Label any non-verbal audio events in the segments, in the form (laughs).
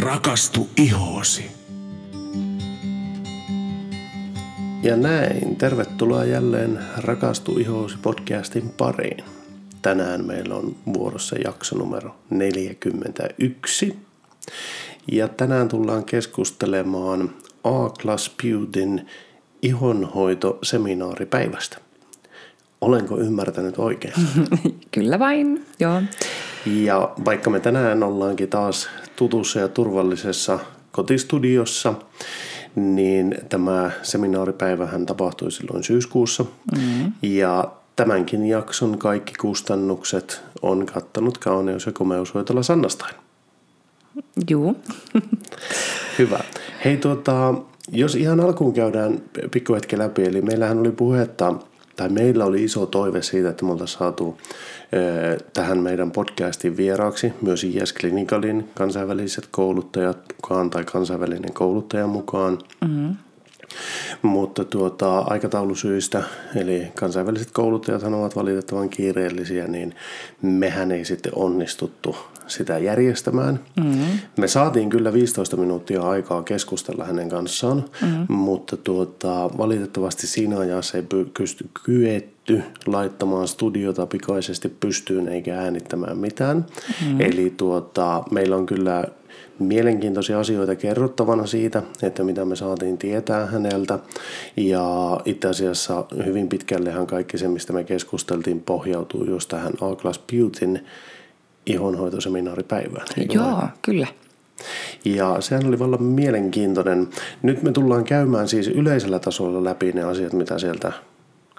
Rakastu ihoosi. Ja näin, tervetuloa jälleen Rakastu ihoosi podcastin pariin. Tänään meillä on vuorossa jakso numero 41. Ja tänään tullaan keskustelemaan A-Class Beautyn ihonhoitoseminaaripäivästä. Olenko ymmärtänyt oikein? (laughs) Kyllä vain, joo. Ja vaikka me tänään ollaankin taas tutussa ja turvallisessa kotistudiossa, niin tämä seminaaripäivähän tapahtui silloin syyskuussa. Mm-hmm. Ja tämänkin jakson kaikki kustannukset on kattanut kauneus- ja komeushoitola Sannastain. Juu. (laughs) Hyvä. Hei tuota, jos ihan alkuun käydään pikkuhetki läpi, eli meillähän oli puhetta, tai meillä oli iso toive siitä, että me oltaisiin saatu tähän meidän podcastin vieraaksi myös IS Clinicalin kansainväliset kouluttajat mukaan tai kansainvälinen kouluttaja mukaan. Mm-hmm. Mutta tuota, aikataulusyistä, eli kansainväliset kouluttajat ovat valitettavan kiireellisiä, niin mehän ei sitten onnistuttu sitä järjestämään. Mm-hmm. Me saatiin kyllä 15 minuuttia aikaa keskustella hänen kanssaan, mm-hmm. mutta tuota, valitettavasti siinä ajassa ei pysty kyetty laittamaan studiota pikaisesti pystyyn eikä äänittämään mitään. Mm-hmm. Eli tuota, meillä on kyllä mielenkiintoisia asioita kerrottavana siitä, että mitä me saatiin tietää häneltä. Ja itse asiassa hyvin pitkällehän kaikki se, mistä me keskusteltiin, pohjautuu just tähän A-Class Beautyn ihonhoitoseminaaripäivään. Joo, vai? kyllä. Ja sehän oli vallan mielenkiintoinen. Nyt me tullaan käymään siis yleisellä tasolla läpi ne asiat, mitä sieltä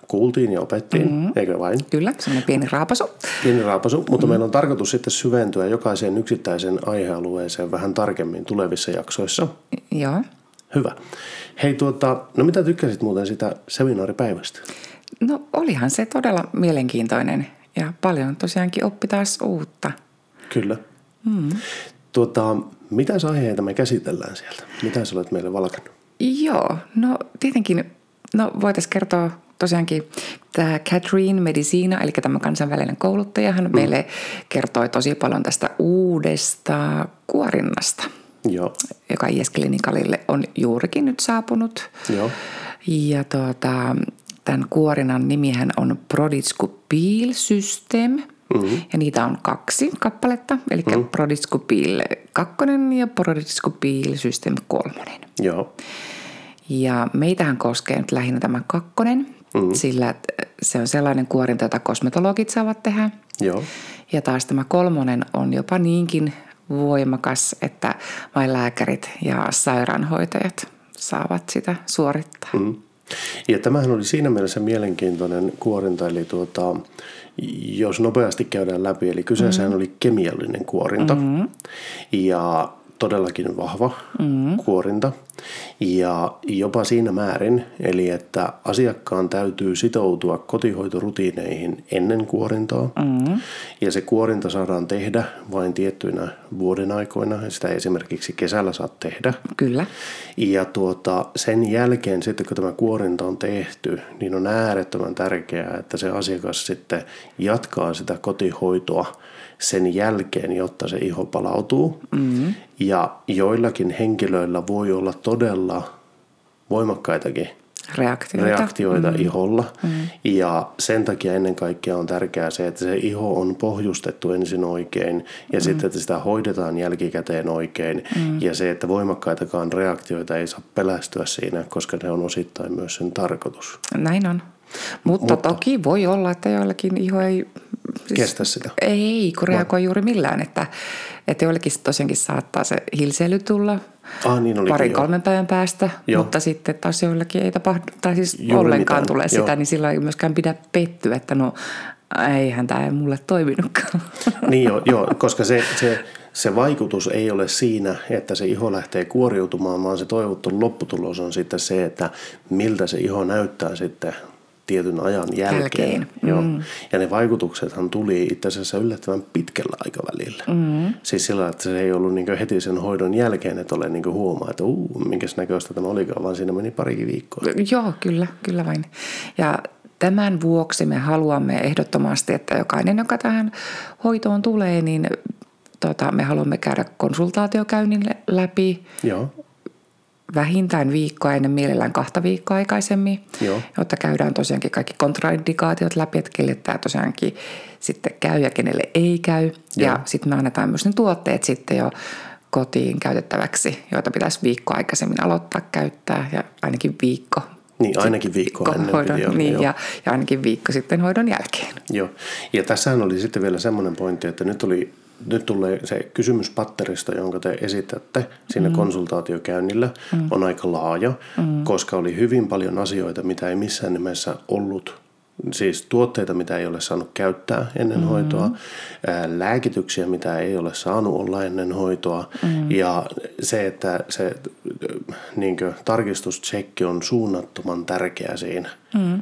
kuultiin ja opettiin, mm-hmm. eikö vain? Kyllä, semmoinen pieni raapasu. Pieni raapasu, mutta mm-hmm. meillä on tarkoitus sitten syventyä jokaiseen yksittäisen aihealueeseen vähän tarkemmin tulevissa jaksoissa. Joo. Hyvä. Hei tuota, no mitä tykkäsit muuten sitä seminaaripäivästä? No olihan se todella mielenkiintoinen ja paljon tosiaankin oppi taas uutta. Kyllä. Mm. Tuota, mitä aiheita me käsitellään sieltä? Mitä sä olet meille valkannut? Joo, no tietenkin, no voitaisiin kertoa tosiaankin tämä Catherine Medicina, eli tämä kansainvälinen kouluttaja, hän mm. meille kertoi tosi paljon tästä uudesta kuorinnasta, Joo. joka IS Clinicalille on juurikin nyt saapunut. Joo. Ja tuota, tämän kuorinnan nimihän on Prodiscopil System. Mm-hmm. Ja niitä on kaksi kappaletta, eli mm-hmm. Prodiscopil 2 ja Prodiscopil System 3. Joo. Ja meitähän koskee nyt lähinnä tämä kakkonen, mm. sillä se on sellainen kuorinta, jota kosmetologit saavat tehdä. Joo. Ja taas tämä kolmonen on jopa niinkin voimakas, että vain lääkärit ja sairaanhoitajat saavat sitä suorittaa. Mm. Ja tämähän oli siinä mielessä mielenkiintoinen kuorinta, eli tuota, jos nopeasti käydään läpi, eli kyseessähän mm-hmm. oli kemiallinen kuorinta. Mm-hmm. Ja todellakin vahva mm-hmm. kuorinta ja jopa siinä määrin, eli että asiakkaan täytyy sitoutua kotihoitorutiineihin ennen kuorintaa mm-hmm. ja se kuorinta saadaan tehdä vain tiettyinä vuoden aikoina sitä esimerkiksi kesällä saat tehdä. Kyllä. Ja tuota, sen jälkeen sitten kun tämä kuorinta on tehty, niin on äärettömän tärkeää, että se asiakas sitten jatkaa sitä kotihoitoa sen jälkeen, jotta se iho palautuu. Mm-hmm. Ja joillakin henkilöillä voi olla todella voimakkaitakin reaktioita, reaktioita mm. iholla. Mm. Ja sen takia ennen kaikkea on tärkeää se, että se iho on pohjustettu ensin oikein ja mm. sitten, että sitä hoidetaan jälkikäteen oikein. Mm. Ja se, että voimakkaitakaan reaktioita ei saa pelästyä siinä, koska ne on osittain myös sen tarkoitus. Näin on. Mutta, Mutta toki voi olla, että joillakin iho ei... Siis, kestä sitä. Ei, kun reagoi juuri millään. Että, että joillekin tosiaankin saattaa se hilseily tulla ah, niin parin kolmen päivän päästä, joo. mutta sitten taas joillekin ei tapahdu, tai siis juuri ollenkaan mitään. tulee sitä, joo. niin silloin ei myöskään pidä pettyä, että no eihän tämä ei mulle toiminutkaan. (laughs) Niin joo, joo koska se, se, se vaikutus ei ole siinä, että se iho lähtee kuoriutumaan, vaan se toivottu lopputulos on sitten se, että miltä se iho näyttää sitten tietyn ajan jälkeen. jälkeen. Joo. Mm. Ja ne vaikutuksethan tuli itse asiassa yllättävän pitkällä aikavälillä. Mm. Siis sillä, että se ei ollut niin heti sen hoidon jälkeen, että ole niin huomaa, että uu, minkäs näköistä tämä olikaan, vaan siinä meni parikin viikkoa. Joo, kyllä, kyllä vain. Ja tämän vuoksi me haluamme ehdottomasti, että jokainen, joka tähän hoitoon tulee, niin tota, me haluamme käydä konsultaatiokäynnin lä- läpi Joo. Vähintään viikkoa ennen mielellään kahta viikkoa aikaisemmin, Joo. jotta käydään tosiaankin kaikki kontraindikaatiot läpi, että kelle tämä tosiaankin sitten käy ja kenelle ei käy. Joo. Ja sitten me annetaan myös ne tuotteet sitten jo kotiin käytettäväksi, joita pitäisi viikko aikaisemmin aloittaa käyttää ja ainakin viikko. Niin, ainakin viikko ennen hoidon, olla, niin, ja, ja ainakin viikko sitten hoidon jälkeen. Joo. Ja tässähän oli sitten vielä semmoinen pointti, että nyt, oli, nyt tulee se kysymyspatteristo, jonka te esitätte siinä mm. konsultaatiokäynnillä, mm. on aika laaja, mm. koska oli hyvin paljon asioita, mitä ei missään nimessä ollut Siis tuotteita, mitä ei ole saanut käyttää ennen mm-hmm. hoitoa, ää, lääkityksiä, mitä ei ole saanut olla ennen hoitoa mm-hmm. ja se, että se niin tarkistustsekki on suunnattoman tärkeä siinä. Mm-hmm.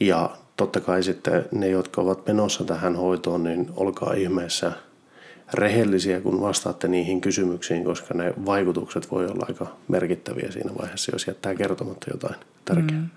Ja totta kai sitten ne, jotka ovat menossa tähän hoitoon, niin olkaa ihmeessä rehellisiä, kun vastaatte niihin kysymyksiin, koska ne vaikutukset voi olla aika merkittäviä siinä vaiheessa, jos jättää kertomatta jotain tärkeää. Mm.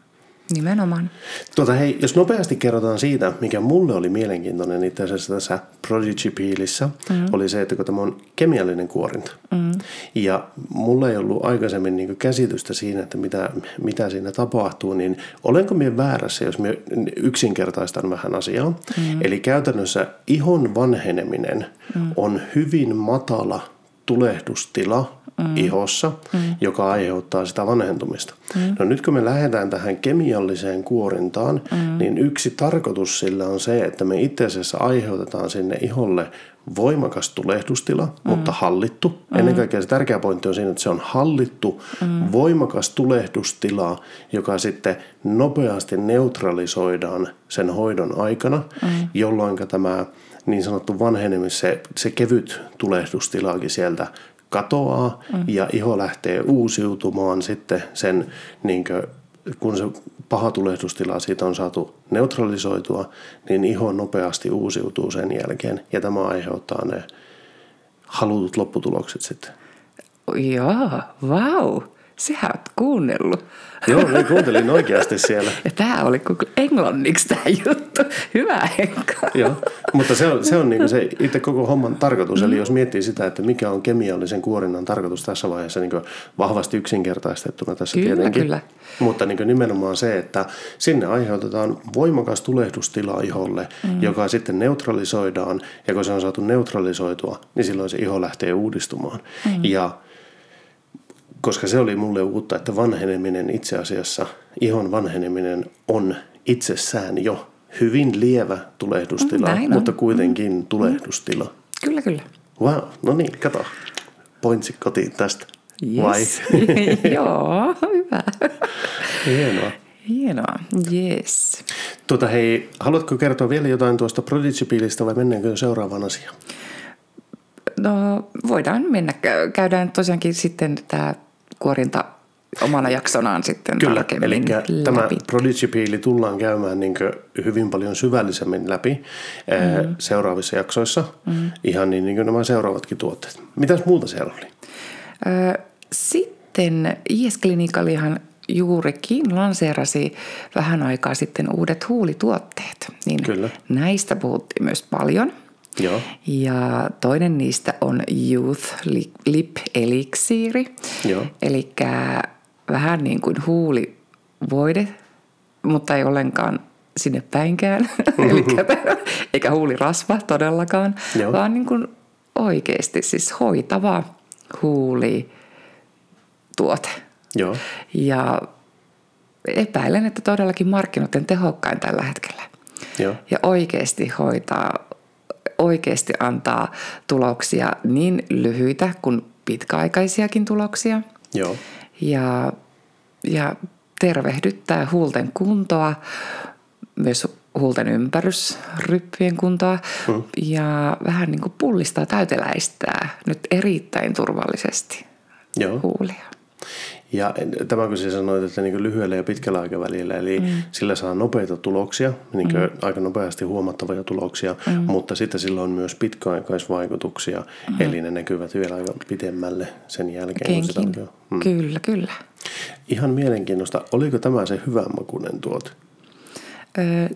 Nimenomaan. Tuota, hei, jos nopeasti kerrotaan siitä, mikä mulle oli mielenkiintoinen itse asiassa tässä Prodigy Peelissä, mm. oli se, että kun tämä on kemiallinen kuorinta. Mm. Ja mulla ei ollut aikaisemmin niin käsitystä siinä, että mitä, mitä siinä tapahtuu, niin olenko minä väärässä, jos minä yksinkertaistan vähän asiaa. Mm. Eli käytännössä ihon vanheneminen mm. on hyvin matala tulehdustila mm. ihossa, mm. joka aiheuttaa sitä vanhentumista. Mm. No nyt kun me lähdetään tähän kemialliseen kuorintaan, mm. niin yksi tarkoitus sillä on se, että me itse asiassa aiheutetaan sinne iholle voimakas tulehdustila, mm. mutta hallittu. Mm. Ennen kaikkea se tärkeä pointti on siinä, että se on hallittu, mm. voimakas tulehdustila, joka sitten nopeasti neutralisoidaan sen hoidon aikana, mm. jolloin tämä niin sanottu vanhenemis, se, se kevyt tulehdustilaakin sieltä katoaa mm. ja iho lähtee uusiutumaan sitten sen, niin kuin, kun se paha tulehdustila siitä on saatu neutralisoitua, niin iho nopeasti uusiutuu sen jälkeen ja tämä aiheuttaa ne halutut lopputulokset sitten. Joo, vau. Wow. Sehän oot kuunnellut. Joo, mä kuuntelin oikeasti siellä. Ja tämä oli koko englanniksi tämä juttu. Hyvä Henkka. Joo, mutta se on, se on niin se itse koko homman tarkoitus. Mm. Eli jos miettii sitä, että mikä on kemiallisen kuorinnan tarkoitus tässä vaiheessa niin vahvasti yksinkertaistettuna tässä kyllä, tietenkin. Kyllä. Mutta niin nimenomaan se, että sinne aiheutetaan voimakas tulehdustila iholle, mm. joka sitten neutralisoidaan. Ja kun se on saatu neutralisoitua, niin silloin se iho lähtee uudistumaan. Mm. Ja koska se oli mulle uutta, että vanheneminen itse asiassa, ihon vanheneminen on itsessään jo hyvin lievä tulehdustila, Näin mutta kuitenkin mm. tulehdustila. Kyllä, kyllä. Wow, no niin, kato. Pointsi kotiin tästä. Yes. Vai? (laughs) Joo, hyvä. Hienoa. Hienoa, yes. Tuota, hei, haluatko kertoa vielä jotain tuosta Prodigy vai mennäänkö seuraavaan asiaan? No voidaan mennä. Käydään tosiaankin sitten tämä kuorinta omana jaksonaan sitten Kyllä, tarkemmin eli läpi. tämä Prodigy tullaan käymään niin hyvin paljon syvällisemmin läpi mm. seuraavissa jaksoissa, mm. ihan niin, niin kuin nämä seuraavatkin tuotteet. Mitäs muuta siellä oli? Sitten IS Clinicalihan juurikin lanseerasi vähän aikaa sitten uudet huulituotteet. Niin Kyllä. Näistä puhuttiin myös paljon. Joo. Ja toinen niistä on Youth Lip Elixiiri. Eli vähän niin kuin huulivoide, mutta ei ollenkaan sinne päinkään. (laughs) Elikkä, (laughs) eikä huulirasva todellakaan, Joo. vaan niin kuin oikeasti siis hoitava huulituote. Joo. Ja epäilen, että todellakin markkinoiden tehokkain tällä hetkellä. Joo. Ja oikeasti hoitaa oikeasti antaa tuloksia, niin lyhyitä kuin pitkäaikaisiakin tuloksia. Joo. Ja, ja tervehdyttää huulten kuntoa, myös huulten ympärysryppien kuntoa mm. ja vähän niin kuin pullistaa täyteläistää nyt erittäin turvallisesti Joo. huulia. Ja tämä kun sä sanoit, että niin lyhyellä ja pitkällä aikavälillä, eli mm. sillä saa nopeita tuloksia, niin mm. aika nopeasti huomattavia tuloksia, mm. mutta sitten sillä on myös pitkäaikaisvaikutuksia, mm. eli ne näkyvät vielä aika pitemmälle sen jälkeen. Kun sitä on, mm. Kyllä, kyllä. Ihan mielenkiintoista. Oliko tämä se hyvänmakuinen tuote? Öö,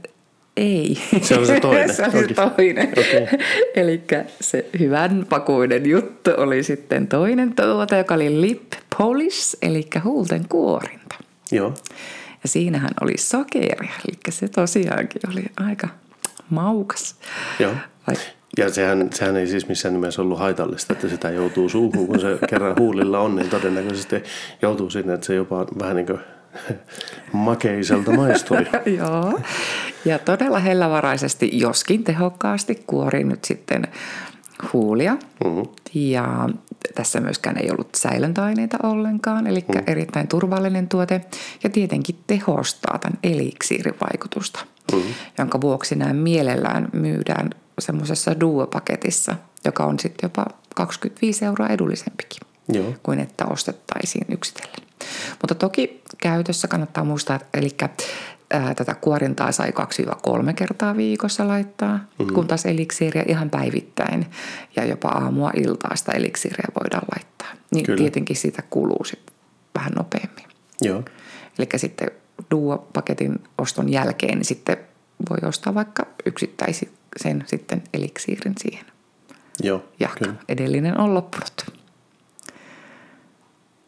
Ei. Se on se toinen. (laughs) se oli se toinen. Okei. Eli se hyvän pakuinen juttu oli sitten toinen tuote, joka oli lip polish, eli huulten kuorinta. Joo. Ja siinähän oli sokeria, eli se tosiaankin oli aika maukas. Joo. Vai, Ja sehän, sehän ei siis missään nimessä ollut haitallista, että sitä joutuu suuhun, kun se kerran huulilla on, niin todennäköisesti joutuu sinne, että se jopa vähän niin kuin makeiselta maistui. (laughs) Joo. Ja todella hellävaraisesti, joskin tehokkaasti kuorin nyt sitten huulia. Mm-hmm. Ja tässä myöskään ei ollut säilöntäaineita ollenkaan, eli mm. erittäin turvallinen tuote. Ja tietenkin tehostaa tämän eliksiirin vaikutusta, mm. jonka vuoksi nämä mielellään myydään semmoisessa duo-paketissa, joka on sitten jopa 25 euroa edullisempikin Joo. kuin että ostettaisiin yksitellen. Mutta toki käytössä kannattaa muistaa, että eli ää, tätä kuorintaa sai 2-3 kertaa viikossa laittaa, mm-hmm. kun taas eliksiiriä ihan päivittäin ja jopa aamua iltaa sitä eliksiiriä voidaan laittaa. Niin Kyllä. tietenkin siitä kuluu sitten vähän nopeammin. Joo. Eli sitten duo-paketin oston jälkeen niin sitten voi ostaa vaikka yksittäisen sitten eliksiirin siihen. Joo. Ja Kyllä. edellinen on loppunut.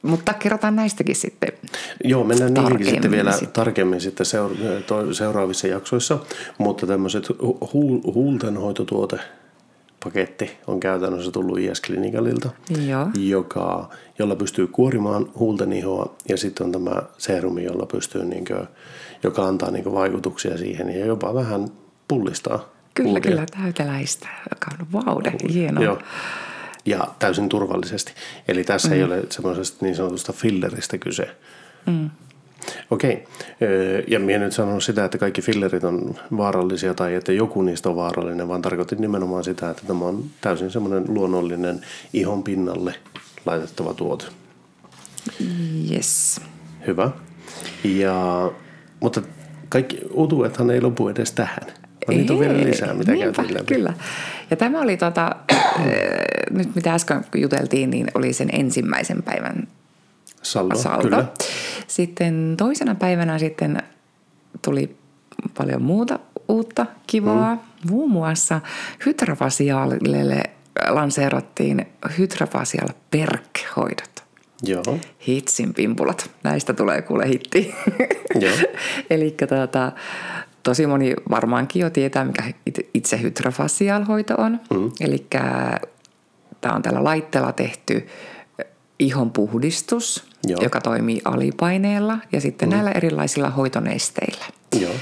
Mutta kerrotaan näistäkin sitten. Joo, mennään niihinkin sitten vielä sitten. tarkemmin sitten seura- to- seuraavissa jaksoissa, mutta tämmöiset hu- hu- huultenhoitotuotepaketti on käytännössä tullut IS-klinikalilta, Joo. joka, jolla pystyy kuorimaan huulten ihoa ja sitten on tämä serumi, jolla pystyy, niin kuin, joka antaa niin vaikutuksia siihen ja jopa vähän pullistaa Kyllä, huulia. kyllä, täyteläistä, joka on vaude, hienoa. Joo. Ja täysin turvallisesti. Eli tässä mm. ei ole semmoisesta niin sanotusta filleristä kyse. Mm. Okei. Ja minä nyt sanonut sitä, että kaikki fillerit on vaarallisia tai että joku niistä on vaarallinen, vaan tarkoitin nimenomaan sitä, että tämä on täysin semmoinen luonnollinen ihon pinnalle laitettava tuote. Yes. Hyvä. Ja, mutta kaikki utuethan ei lopu edes tähän. Vaan niitä on vielä Ei, lisää, mitä niinpä, käytiin läpi. Kyllä. Ja tämä oli (clears throat) tota, nyt mitä äsken juteltiin, niin oli sen ensimmäisen päivän Saldo, saldo. kyllä. Sitten toisena päivänä sitten tuli paljon muuta uutta kivaa. Mm. Muun muassa hydrafasiaalille lanseerattiin hydrafasial perk-hoidot. Joo. Hitsin pimpulat. Näistä tulee kuule hitti. Joo. (laughs) Eli tuota, tosi moni varmaankin jo tietää, mikä it- itse hydrafasialhoito on. Mm. Eli tämä on tällä laitteella tehty ihon puhdistus, Joo. joka toimii alipaineella ja sitten mm. näillä erilaisilla hoitonesteillä. Joo.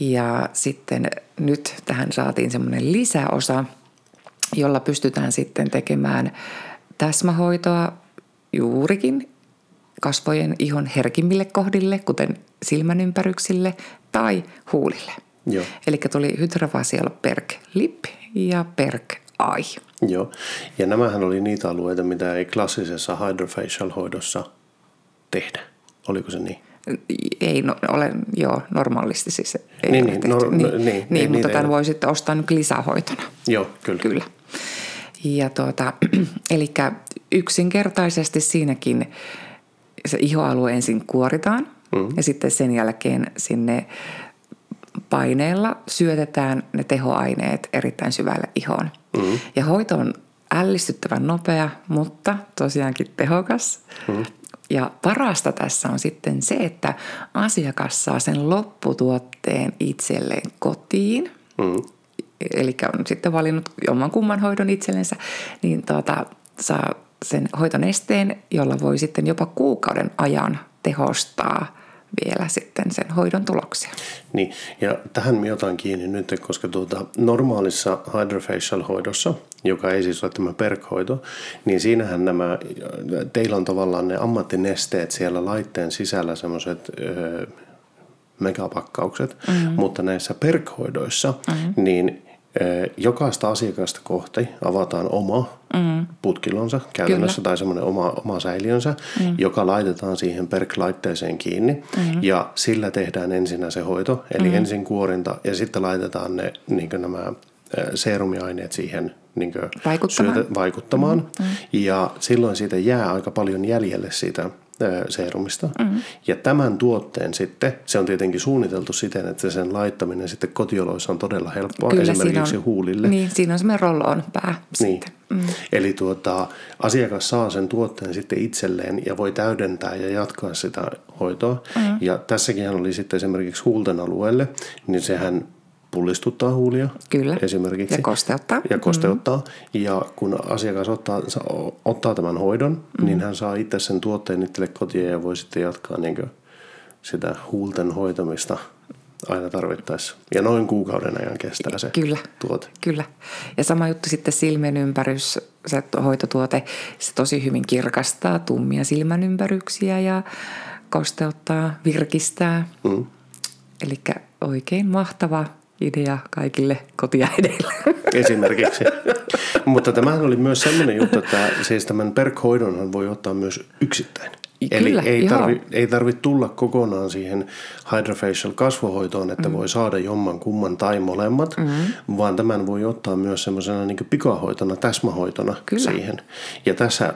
Ja sitten nyt tähän saatiin semmoinen lisäosa, jolla pystytään sitten tekemään täsmähoitoa juurikin kasvojen ihon herkimmille kohdille, kuten silmänympäryksille tai huulille. Joo. Eli tuli Hydrafacial Perk Lip ja Perk Eye. Joo, ja nämähän oli niitä alueita, mitä ei klassisessa hydrofacial-hoidossa tehdä. Oliko se niin? Ei no, ole, joo, normaalisti siis ei Niin, ole niin, tehty. no, niin, no, niin, niin, niin, niin mutta tämän voi sitten ostaa nyt lisähoitona. Joo, kyllä. Kyllä. Ja tuota, (clears throat) eli yksinkertaisesti siinäkin se ihoalue ensin kuoritaan mm. ja sitten sen jälkeen sinne paineella syötetään ne tehoaineet erittäin syvälle ihoon. Mm. Ja hoito on ällistyttävän nopea, mutta tosiaankin tehokas. Mm. Ja parasta tässä on sitten se, että asiakas saa sen lopputuotteen itselleen kotiin. Mm. Eli on sitten valinnut jomman kumman hoidon itsellensä, niin tuota, saa sen hoitonesteen, jolla voi sitten jopa kuukauden ajan tehostaa vielä sitten sen hoidon tuloksia. Niin, ja tähän minä otan kiinni nyt, koska tuota, normaalissa hydrofacial-hoidossa, joka ei siis ole tämä perkhoito, niin siinähän nämä, teillä on tavallaan ne ammattinesteet siellä laitteen sisällä semmoiset öö, megapakkaukset, mm-hmm. mutta näissä perkhoidoissa, mm-hmm. niin jokaista asiakasta kohti avataan oma mm. putkilonsa käytännössä Kyllä. tai semmoinen oma, oma säiliönsä, mm. joka laitetaan siihen perk-laitteeseen kiinni mm. ja sillä tehdään ensinnä se hoito, eli mm. ensin kuorinta ja sitten laitetaan ne niin nämä ö, seerumiaineet siihen niin Vaikuttamaan. vaikuttamaan. Mm. Ja silloin siitä jää aika paljon jäljelle siitä seerumista. Mm. Ja tämän tuotteen sitten, se on tietenkin suunniteltu siten, että sen laittaminen sitten kotioloissa on todella helppoa, Kyllä, esimerkiksi siinä on, huulille. Niin, siinä on semmoinen roll-on pää Niin. sitten. Mm. Eli tuota, asiakas saa sen tuotteen sitten itselleen ja voi täydentää ja jatkaa sitä hoitoa. Mm. Ja tässäkin oli sitten esimerkiksi huulten alueelle, niin sehän pullistuttaa huulia Kyllä. esimerkiksi. Ja kosteuttaa. Ja kosteuttaa. Mm. Ja kun asiakas ottaa, ottaa tämän hoidon, mm. niin hän saa itse sen tuotteen itselle kotiin ja voi sitten jatkaa niin sitä huulten hoitamista aina tarvittaessa. Ja noin kuukauden ajan kestää se Kyllä. tuote. Kyllä. Ja sama juttu sitten silmän ympärys, se hoitotuote, se tosi hyvin kirkastaa tummia silmän ympäryksiä ja kosteuttaa, virkistää. Mm. Eli oikein mahtava idea kaikille kotiäideille. Esimerkiksi. Mutta tämähän oli myös sellainen juttu, että siis tämän perkhoidonhan voi ottaa myös yksittäin. Kyllä, Eli ei joo. tarvi, ei tarvi tulla kokonaan siihen hydrofacial kasvohoitoon, että mm. voi saada jomman kumman tai molemmat, mm. vaan tämän voi ottaa myös semmoisena niin pikahoitona, täsmähoitona Kyllä. siihen. Ja tässä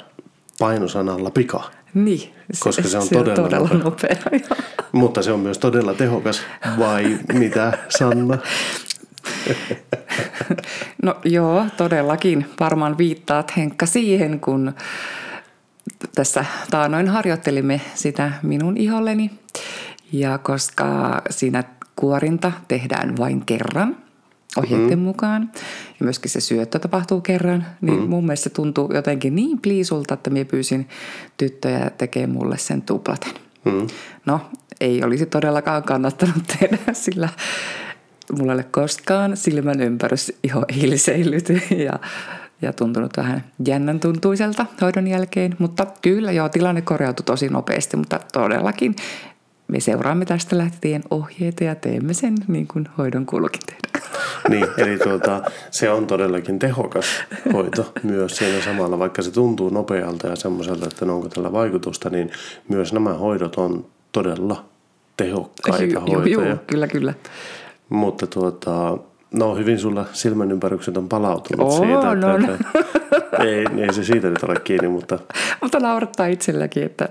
painosanalla pika. Niin, Koska se on se todella on todella nopea. nopea. Mutta se on myös todella tehokas, vai mitä Sanna? No joo, todellakin. Varmaan viittaat Henkka siihen, kun tässä taanoin harjoittelimme sitä minun iholleni. Ja koska siinä kuorinta tehdään vain kerran ohjeiden mm. mukaan ja myöskin se syöttö tapahtuu kerran, niin mm. mun mielestä se tuntuu jotenkin niin pliisulta, että minä pyysin tyttöjä tekemään mulle sen tuplaten. Mm. No, ei olisi todellakaan kannattanut tehdä, (laughs) sillä mulla ei ole koskaan silmän ympärys iho hilseillyt (laughs) ja, ja tuntunut vähän jännän tuntuiselta hoidon jälkeen. Mutta kyllä joo, tilanne korjautui tosi nopeasti, mutta todellakin me seuraamme tästä lähtien ohjeita ja teemme sen niin kuin hoidon kuuluukin tehdä. Niin, eli tuota, se on todellakin tehokas hoito myös siinä samalla, vaikka se tuntuu nopealta ja semmoiselta, että no onko tällä vaikutusta, niin myös nämä hoidot on todella tehokkaita Ju- hoitoja. Juu, kyllä, kyllä. Mutta tuota, no hyvin sulla silmän ympärykset on palautunut Oo, siitä. no, että, että, ei, ei se siitä nyt ole kiinni, mutta Mutta naurattaa itselläkin, että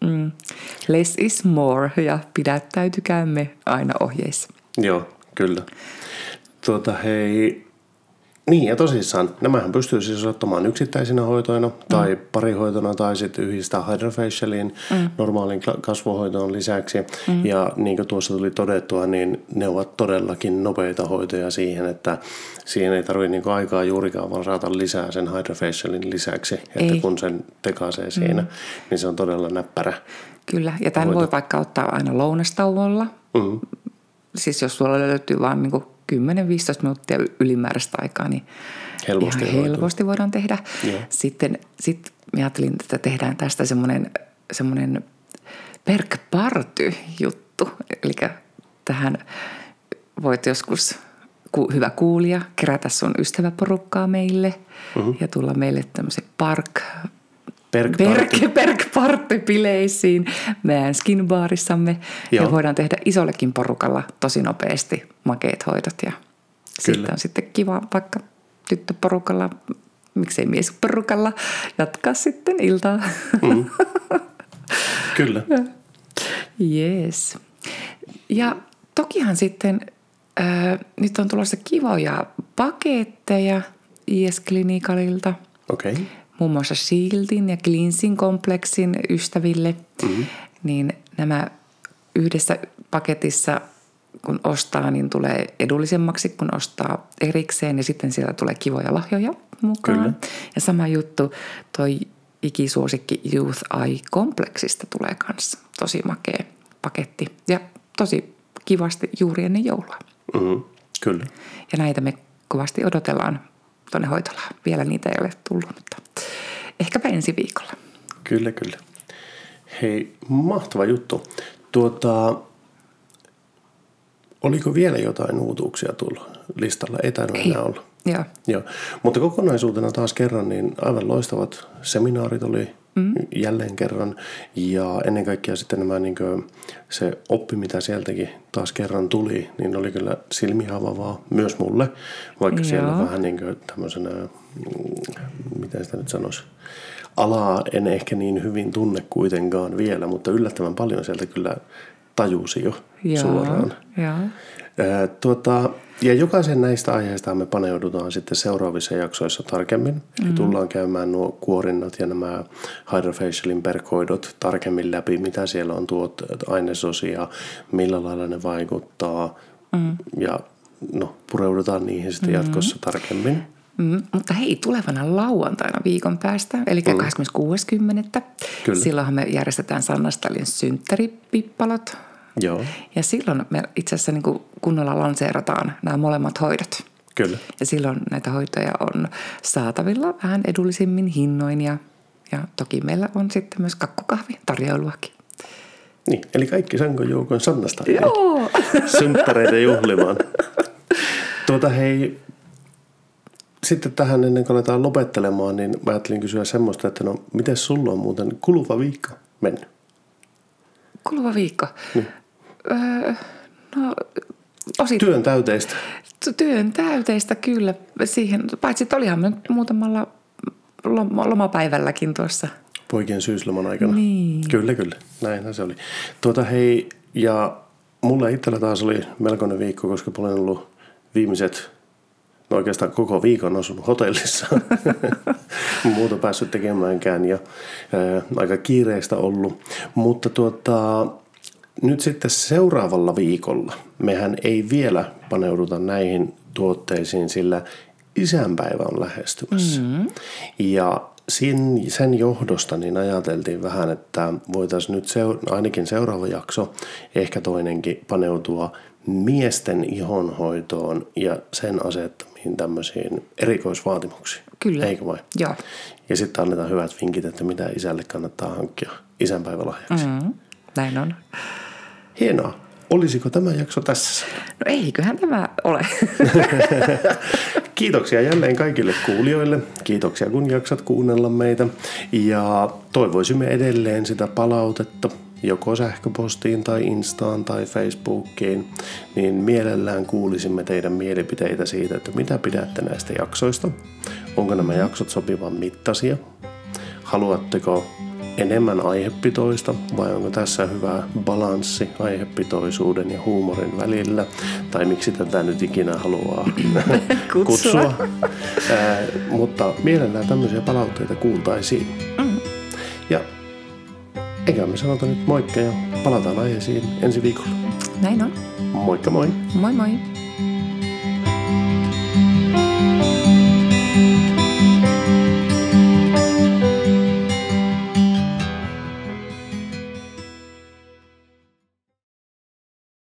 mm, less is more ja pidättäytykäämme aina ohjeissa. Joo, kyllä. Tuota, hei, niin ja tosissaan, nämähän pystyy siis ottamaan yksittäisinä hoitoina tai mm. parihoitona tai sitten yhdistää hydrofacialiin mm. normaalin kasvohoitoon lisäksi. Mm. Ja niin kuin tuossa tuli todettua, niin ne ovat todellakin nopeita hoitoja siihen, että siihen ei tarvitse niin aikaa juurikaan vaan saada lisää sen hydrofacialin lisäksi. Että Ei. kun sen tekaisee siinä, mm. niin se on todella näppärä. Kyllä, ja tämän voi vaikka ottaa aina lounastauolla. Mm. Siis jos sulla löytyy vain niin 10-15 minuuttia ylimääräistä aikaa, niin Helposti ihan helposti voidaan tehdä. Joo. Sitten sit mä ajattelin, että tehdään tästä semmoinen, semmoinen perkparty-juttu. Eli tähän voit joskus, ku, hyvä kuulija, kerätä sun ystäväporukkaa meille mm-hmm. ja tulla meille tämmöisen park Perk-party. Perk, Perk-party-bileisiin meidän skinbaarissamme. Joo. Ja voidaan tehdä isollekin porukalla tosi nopeasti makeet hoidot. Ja sitten on sitten kiva vaikka tyttöporukalla, miksei miesporukalla, jatkaa sitten iltaa. Mm. Kyllä. (laughs) Yes. Ja tokihan sitten äh, nyt on tulossa kivoja paketteja IS-klinikalilta. Okei. Okay. Muun muassa Shieldin ja Cleansing kompleksin ystäville, mm-hmm. niin nämä yhdessä paketissa kun ostaa, niin tulee edullisemmaksi, kun ostaa erikseen ja sitten siellä tulee kivoja lahjoja mukaan. Kyllä. Ja sama juttu toi ikisuosikki Youth Eye kompleksista tulee kanssa tosi makea paketti ja tosi kivasti juuri ennen joulua. Mm-hmm. Kyllä. Ja näitä me kovasti odotellaan tuonne hoitolaan. Vielä niitä ei ole tullut, mutta ehkäpä ensi viikolla. Kyllä, kyllä. Hei, mahtava juttu. Tuota, oliko vielä jotain uutuuksia tullut listalla? Ei tainnut enää olla. Joo. Joo. Mutta kokonaisuutena taas kerran, niin aivan loistavat seminaarit oli mm. jälleen kerran. Ja ennen kaikkea sitten nämä, niin kuin, se oppi, mitä sieltäkin taas kerran tuli, niin oli kyllä silmiä avaavaa myös mulle. Vaikka Joo. siellä vähän niin kuin tämmöisenä, mm, miten sitä nyt sanoisi. Alaa en ehkä niin hyvin tunne kuitenkaan vielä, mutta yllättävän paljon sieltä kyllä tajusi jo Joo, suoraan. joo. Ää, Tuota, ja jokaisen näistä aiheista me paneudutaan sitten seuraavissa jaksoissa tarkemmin. Mm. Eli tullaan käymään nuo kuorinnat ja nämä hydrofacialin perkoidot tarkemmin läpi, mitä siellä on tuot ainesosia, millä lailla ne vaikuttaa. Mm. Ja no, pureudutaan niihin sitten jatkossa tarkemmin. Mm, mutta hei, tulevana lauantaina viikon päästä, eli mm. 26.10. Kyllä. Silloinhan me järjestetään Sannastalin synttäripippalot. Joo, Ja silloin me itse asiassa niin kuin kunnolla lanseerataan nämä molemmat hoidot. kyllä. Ja silloin näitä hoitoja on saatavilla vähän edullisimmin hinnoin ja, ja toki meillä on sitten myös kakkukahvi tarjoiluakin. Niin, eli kaikki Sankon joukon Sannasta. Joo! Synttäreitä juhlimaan. (laughs) Tuota hei, sitten tähän ennen kuin aletaan lopettelemaan, niin mä ajattelin kysyä semmoista, että no, miten sulla on muuten kuluva viikko mennyt? Kuluva viikko. Öö, no, osittain Työn täyteistä. työn täyteistä kyllä. Siihen, paitsi että olihan me nyt muutamalla lom- lomapäivälläkin tuossa. Poikien syysloman aikana. Niin. Kyllä, kyllä. Näinhän se oli. Tuota hei, ja mulla itsellä taas oli melkoinen viikko, koska olen ollut viimeiset, no oikeastaan koko viikon asunut hotellissa. (laughs) Muuta päässyt tekemäänkään ja ää, aika kiireistä ollut. Mutta tuota, nyt sitten seuraavalla viikolla, mehän ei vielä paneuduta näihin tuotteisiin, sillä isänpäivä on lähestymässä. Mm-hmm. Ja sin, sen johdosta niin ajateltiin vähän, että voitaisiin nyt seur- ainakin seuraava jakso, ehkä toinenkin, paneutua miesten ihonhoitoon ja sen asettamiin tämmöisiin erikoisvaatimuksiin. Kyllä. Eikö vai? Joo. Ja sitten annetaan hyvät vinkit, että mitä isälle kannattaa hankkia isänpäivälahjaksi. Mm. Mm, näin on. Hienoa. Olisiko tämä jakso tässä? No eiköhän tämä ole. (laughs) Kiitoksia jälleen kaikille kuulijoille. Kiitoksia kun jaksat kuunnella meitä. Ja toivoisimme edelleen sitä palautetta joko sähköpostiin tai Instaan tai Facebookiin, niin mielellään kuulisimme teidän mielipiteitä siitä, että mitä pidätte näistä jaksoista. Onko nämä jaksot sopivan mittaisia? Haluatteko enemmän aihepitoista vai onko tässä hyvä balanssi aihepitoisuuden ja huumorin välillä? Tai miksi tätä nyt ikinä haluaa (laughs) Kutsua. kutsua. Ää, mutta mielellään tämmöisiä palautteita kuultaisiin. Mm. Ja eikä me sanota nyt moikka ja palataan aiheisiin ensi viikolla. Näin on. Moikka moi! Moi moi.